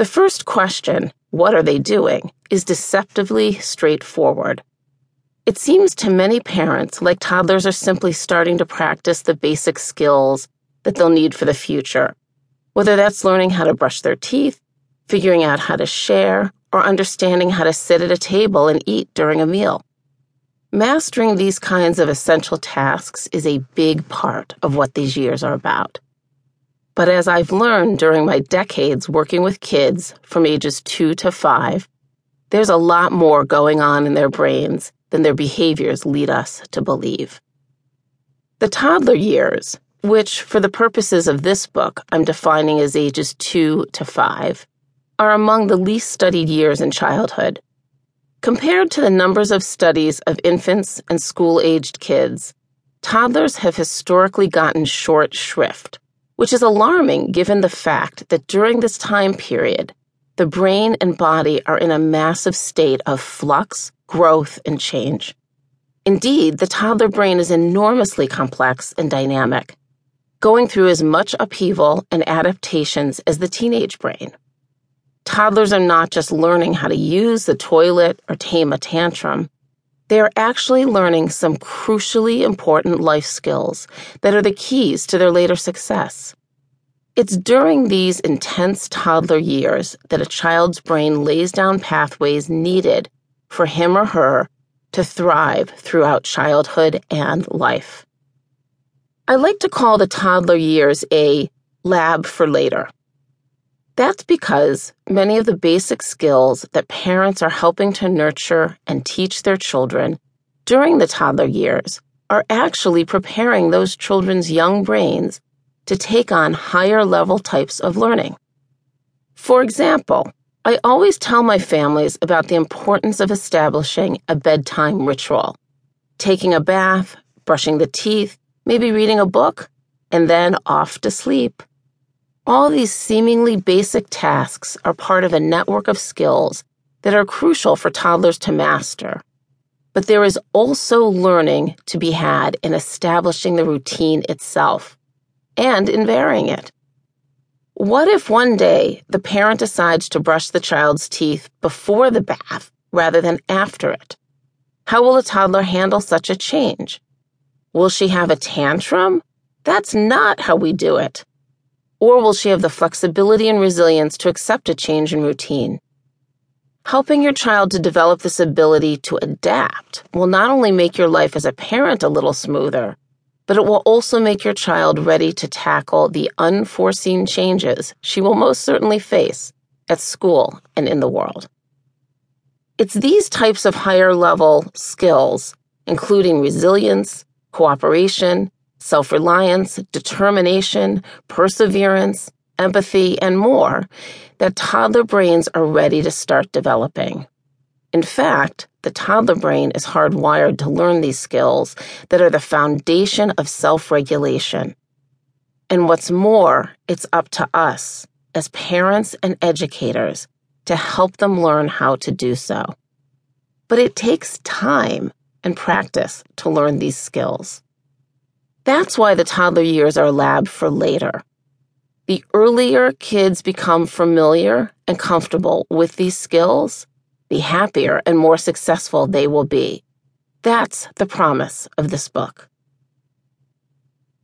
The first question, what are they doing, is deceptively straightforward. It seems to many parents like toddlers are simply starting to practice the basic skills that they'll need for the future, whether that's learning how to brush their teeth, figuring out how to share, or understanding how to sit at a table and eat during a meal. Mastering these kinds of essential tasks is a big part of what these years are about. But as I've learned during my decades working with kids from ages two to five, there's a lot more going on in their brains than their behaviors lead us to believe. The toddler years, which for the purposes of this book I'm defining as ages two to five, are among the least studied years in childhood. Compared to the numbers of studies of infants and school aged kids, toddlers have historically gotten short shrift, which is alarming given the fact that during this time period, the brain and body are in a massive state of flux, growth, and change. Indeed, the toddler brain is enormously complex and dynamic, going through as much upheaval and adaptations as the teenage brain toddlers are not just learning how to use the toilet or tame a tantrum. They are actually learning some crucially important life skills that are the keys to their later success. It's during these intense toddler years that a child's brain lays down pathways needed for him or her to thrive throughout childhood and life. I like to call the toddler years a lab for later. That's because many of the basic skills that parents are helping to nurture and teach their children during the toddler years are actually preparing those children's young brains to take on higher level types of learning. For example, I always tell my families about the importance of establishing a bedtime ritual. Taking a bath, brushing the teeth, maybe reading a book, and then off to sleep. All these seemingly basic tasks are part of a network of skills that are crucial for toddlers to master. But there is also learning to be had in establishing the routine itself and in varying it. What if one day the parent decides to brush the child's teeth before the bath rather than after it? How will a toddler handle such a change? Will she have a tantrum? That's not how we do it. Or will she have the flexibility and resilience to accept a change in routine? Helping your child to develop this ability to adapt will not only make your life as a parent a little smoother, but it will also make your child ready to tackle the unforeseen changes she will most certainly face at school and in the world. It's these types of higher level skills, including resilience, cooperation, self reliance, determination, perseverance, empathy, and more that toddler brains are ready to start developing. In fact, the toddler brain is hardwired to learn these skills that are the foundation of self regulation. And what's more, it's up to us, as parents and educators, to help them learn how to do so. But it takes time and practice to learn these skills. That's why the toddler years are lab for later. The earlier kids become familiar and comfortable with these skills, the happier and more successful they will be. That's the promise of this book.